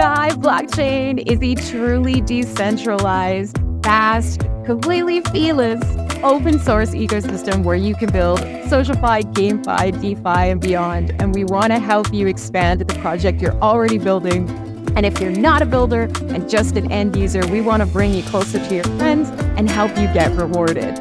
The blockchain is a truly decentralized, fast, completely feeless, open source ecosystem where you can build SocialFi, GameFi, DeFi, and beyond. And we want to help you expand the project you're already building. And if you're not a builder and just an end user, we want to bring you closer to your friends and help you get rewarded.